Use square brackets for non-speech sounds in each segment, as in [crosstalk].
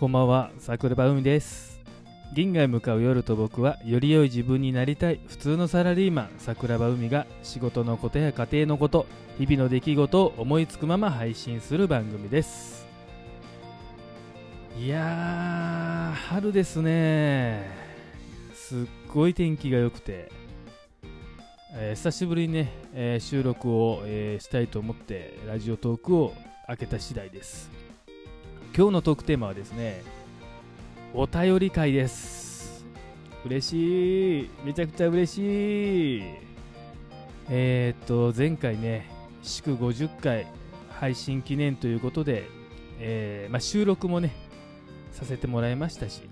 こんばんは桜庭海です。銀河へ向かう夜と僕はより良い自分になりたい普通のサラリーマン桜庭海が仕事のことや家庭のこと日々の出来事を思いつくまま配信する番組です。いやー春ですね。すっごい天気が良くて、えー久しぶりにね、えー収録を、えーしたいと思ってラジオトークを開けた次第です。今日のトークテーマはですねお便り会です。嬉しい。めちゃくちゃ嬉しい。えーっと前回ね祝50回配信記念ということで、えーまあ、収録もねさせてもらいましたし。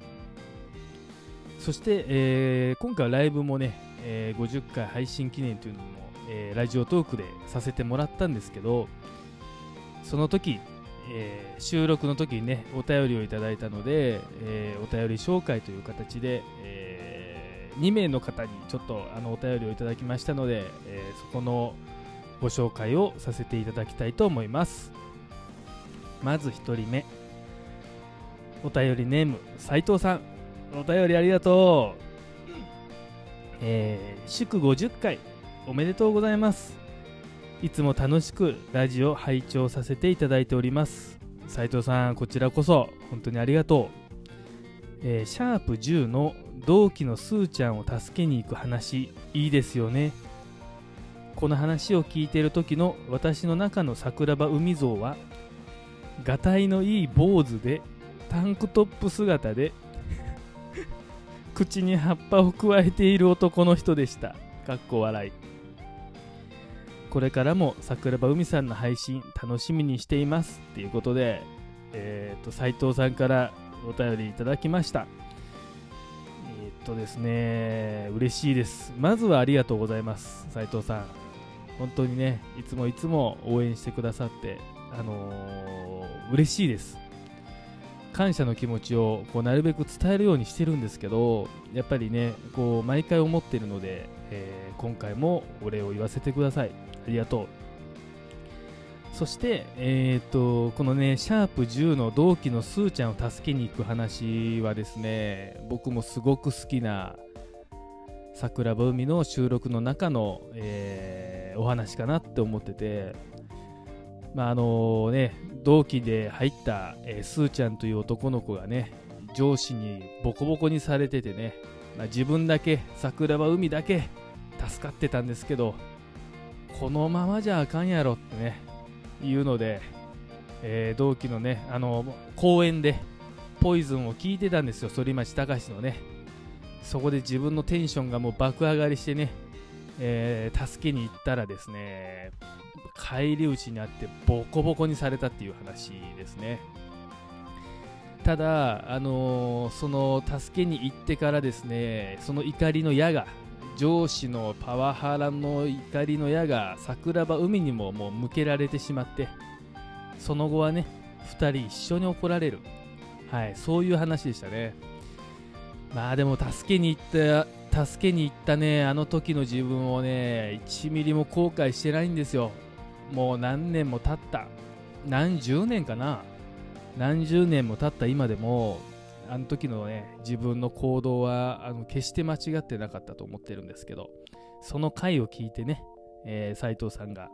そして、えー今回はライブもね、えー50回配信記念というのも、えーラジオトークでさせてもらったんですけどその時、えー収録の時にねお便りをいただいたので、えーお便り紹介という形で、え2名の方にちょっとあのお便りをいただきましたので、えそこのご紹介をさせていただきたいと思います。まず1人目。お便りネーム斉藤さん。お便りありがとう、え祝50回おめでとうございます。いつも楽しくラジオ拝聴させていただいております。斉藤さんこちらこそ本当にありがとう、えーシャープ10の同期のスーちゃんを助けに行く話いいですよね。この話を聞いている時の私の中の桜庭海像はがたいのいい坊主でタンクトップ姿で [laughs] 口に葉っぱをくわえている男の人でした。かっこ笑い。これからも桜庭海さんの配信楽しみにしていますっていうことでえっ、と斉藤さんからお便りいただきました。えっ、とですね嬉しいです。まずはありがとうございます斉藤さん。本当にねいつもいつも応援してくださってあのー嬉しいです。感謝の気持ちをこうなるべく伝えるようにしてるんですけどやっぱりねこう毎回思ってるので、えー今回もお礼を言わせてください。ありがとう。そして、えー、とこのねシャープ10の同期のスーちゃんを助けに行く話はですね僕もすごく好きな桜庭海の収録の中の、えーお話かなって思っててまああのね同期で入った、えースーちゃんという男の子がね上司にボコボコにされててね、まあ自分だけ桜庭海だけ助かってたんですけどこのままじゃあかんやろってねいうので、えー同期のねあの公園でポイズンを聞いてたんですよ。反町隆史のね。そこで自分のテンションがもう爆上がりしてね、えー助けに行ったらですね返り討ちにあってボコボコにされたっていう話ですね。ただ、あのーその助けに行ってからですねその怒りの矢が上司のパワハラの怒りの矢が桜庭海にももう向けられてしまってその後はね2人一緒に怒られる。はいそういう話でしたね。まあでも助けに行った助けに行ったねあの時の自分をね1ミリも後悔してないんですよ。もう何年も経った。何十年かな。何十年も経った今でもあの時のね自分の行動はあの決して間違ってなかったと思ってるんですけどその回を聞いてね、えー斉藤さんが、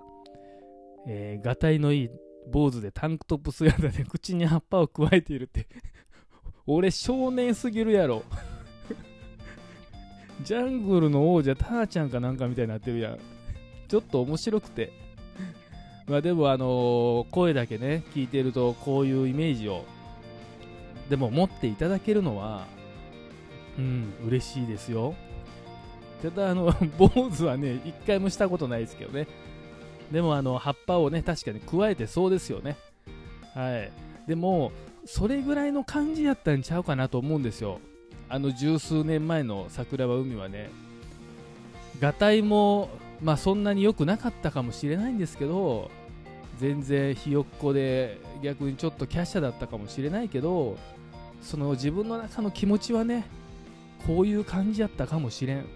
えー、がたいのいい坊主でタンクトップ姿で [laughs] 口に葉っぱをくわえているって [laughs] 俺少年すぎるやろ。[laughs] ジャングルの王者ターちゃんかなんかみたいになってるやん。ちょっと面白くて。まあでもあのー声だけね聞いてるとこういうイメージをでも持っていただけるのはうん嬉しいですよ。ただあの [laughs] 坊主はね一回もしたことないですけどね。でもあの葉っぱをね確かに加えてそうですよね。はい。でもそれぐらいの感じやったんちゃうかなと思うんですよ。あの十数年前の桜庭海はねがたいもまあそんなに良くなかったかもしれないんですけど全然ひよっこで逆にちょっと華奢だったかもしれないけどその自分の中の気持ちはねこういう感じやったかもしれん。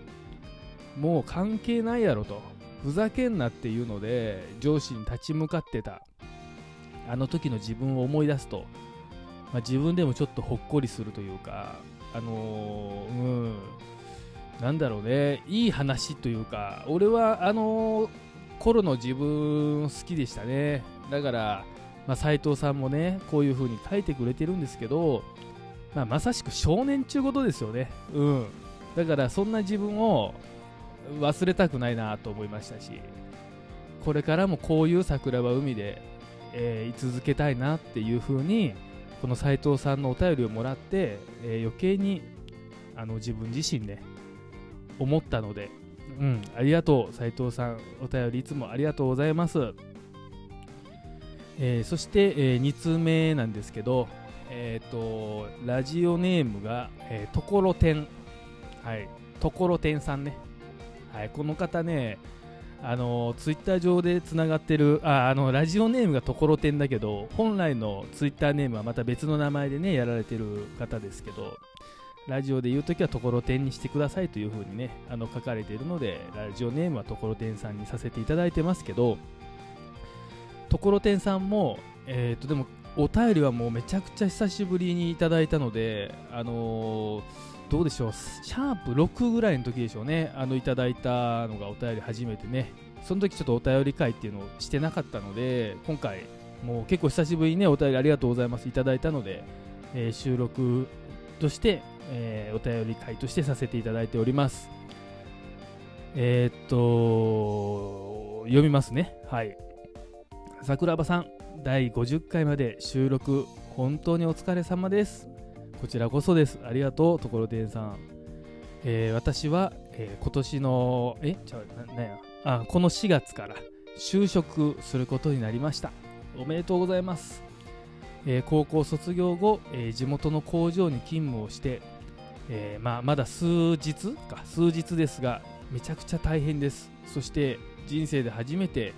もう関係ないやろと。ふざけんなっていうので上司に立ち向かってた。あの時の自分を思い出すと。まあ、自分でもちょっとほっこりするというかあのー、うん。なんだろうね。いい話というか俺はあの頃の自分好きでしたね。だからまあ、斉藤さんもねこういう風に書いてくれてるんですけど、まあ、まさしく少年ちゅうことですよね。うん。だからそんな自分を忘れたくないなと思いましたしこれからもこういう桜は海で、えー、居続けたいなっていう風にこの斉藤さんのお便りをもらって、えー、余計にあの自分自身ね思ったので、うん、ありがとう斉藤さん。お便りいつもありがとうございます。えー、そして、えー、2通目なんですけど、えーと、ラジオネームが、えー、ところてん、はい、ところてんさんね、はい、この方ね、あのツイッター上でつながってるああのラジオネームがところてんだけど本来のツイッターネームはまた別の名前でねやられてる方ですけどラジオで言うときはところてんにしてくださいというふうにねあの書かれているのでラジオネームはところてんさんにさせていただいてますけどところてんさんも、えー、とでもお便りはもうめちゃくちゃ久しぶりにいただいたので、あのー、どうでしょう、シャープ6ぐらいの時でしょうね、あのいただいたのがお便り初めてね、その時ちょっとお便り会っていうのをしてなかったので、今回、もう結構久しぶりにね、お便りありがとうございます、いただいたので、えー、収録として、えー、お便り会としてさせていただいております。えー、っと、読みますね。はい。桜庭さん第50回まで収録本当にお疲れ様です。こちらこそです。ありがとうところてんさん、えー、私は、えー、今年のえ？ちゃうななや？あこの4月から就職することになりました。おめでとうございます、えー、高校卒業後、え地元の工場に勤務をして、えまあ、まだ数日か。数日ですがめちゃくちゃ大変です。そして人生で初めて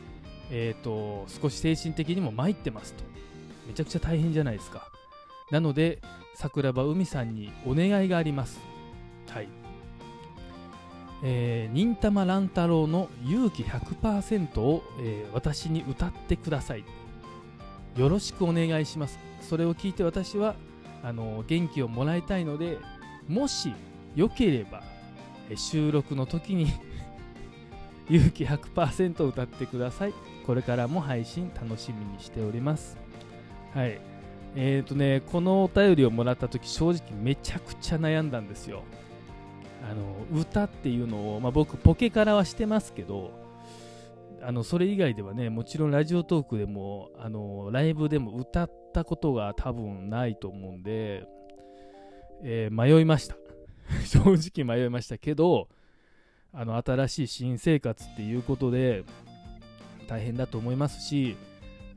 えーと、少し精神的にも参ってますと。めちゃくちゃ大変じゃないですか。なので桜庭海さんにお願いがあります。はい。えー、忍たま乱太郎の勇気100%を、えー、私に歌ってください。よろしくお願いします。それを聞いて私はあの元気をもらいたいのでもしよければ収録の時に [laughs] 勇気100%歌ってください。これからも配信楽しみにしております。はい。えーとねこのお便りをもらった時正直めちゃくちゃ悩んだんですよ。あの歌っていうのを、まあ、僕ポケからはしてますけどあのそれ以外ではねもちろんラジオトークでもあのライブでも歌ったことが多分ないと思うんで、えー、迷いました。[laughs] 正直迷いましたけどあの新しい新生活っていうことで大変だと思いますし、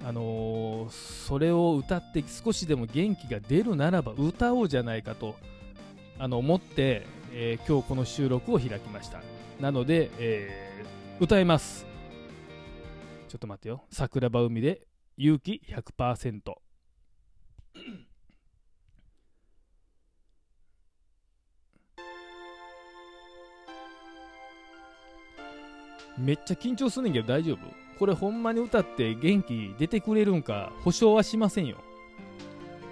あのー、それを歌って少しでも元気が出るならば歌おうじゃないかとあの思って、えー、今日この収録を開きました。なので、えー、歌います。ちょっと待ってよ。桜庭海で勇気100%めっちゃ緊張すんねんけど大丈夫？これほんまに歌って元気出てくれるんか保証はしませんよ。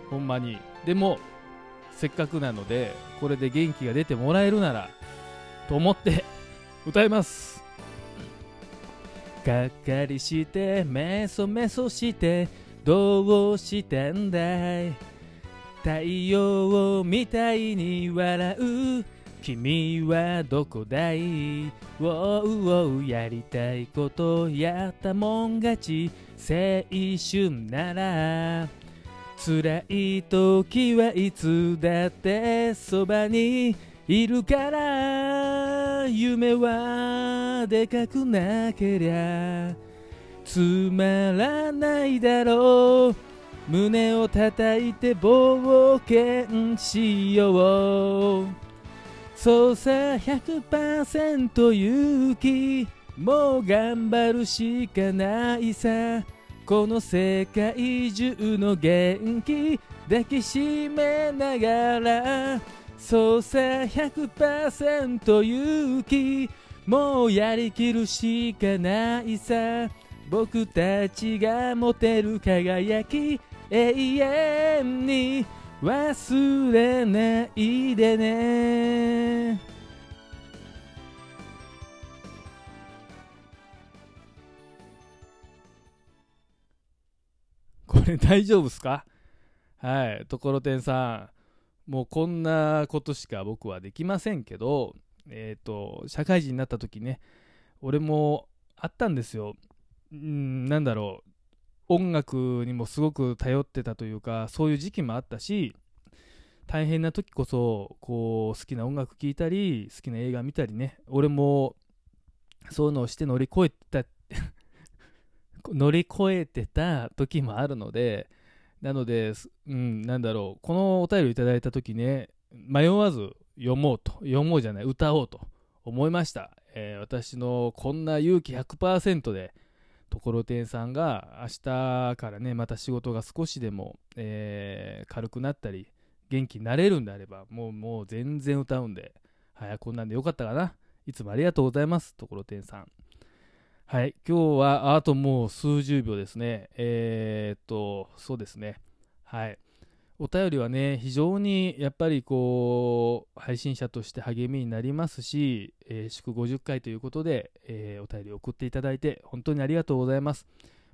ほんまに。でもせっかくなのでこれで元気が出てもらえるならと思って歌います。がっかりしてメソメソしてどうしてんだい？太陽みたいに笑う。君はどこだい?ウォーウォーやりたいことやったもん勝ち。青春なら辛い時はいつだってそばにいるから夢はでかくなけりゃつまらないだろう。胸を叩いて冒険しよう。そうさ100%勇気。もう頑張るしかないさ。この世界中の元気抱きしめながら。そうさ100%勇気。もうやりきるしかないさ。僕たちが持てる輝き永遠に。忘れないでね。これ大丈夫っすか？はい。ところてんさんもうこんなことしか僕はできませんけどえっ、ー、と社会人になった時ね俺もあったんですよ。うんなんだろう。音楽にもすごく頼ってたというかそういう時期もあったし大変な時こそこう好きな音楽聴いたり好きな映画見たりね。俺もそういうのをして乗り越えた [laughs] 乗り越えてた時もあるのでなので、うん、なんだろう。このお便りをいただいた時ね迷わず読もうと読もうじゃない歌おうと思いました、えー、私のこんな勇気100%でところてんさんが明日からねまた仕事が少しでも、えー、軽くなったり元気になれるんであればもうもう全然歌うんではいこんなんでよかったかな。いつもありがとうございますところてんさん。はい今日はあともう数十秒ですね。えー、っとそうですね。はい。お便りはね、非常にやっぱりこう、配信者として励みになりますし、えー、祝50回ということで、えー、お便り送っていただいて、本当にありがとうございます。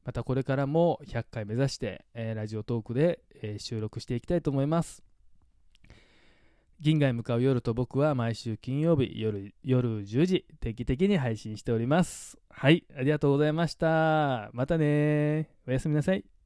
またこれからも100回目指して、えー、ラジオトークで、え収録していきたいと思います。銀河へ向かう夜と僕は毎週金曜日夜夜10時定期的に配信しております。はい、ありがとうございました。またねおやすみなさい。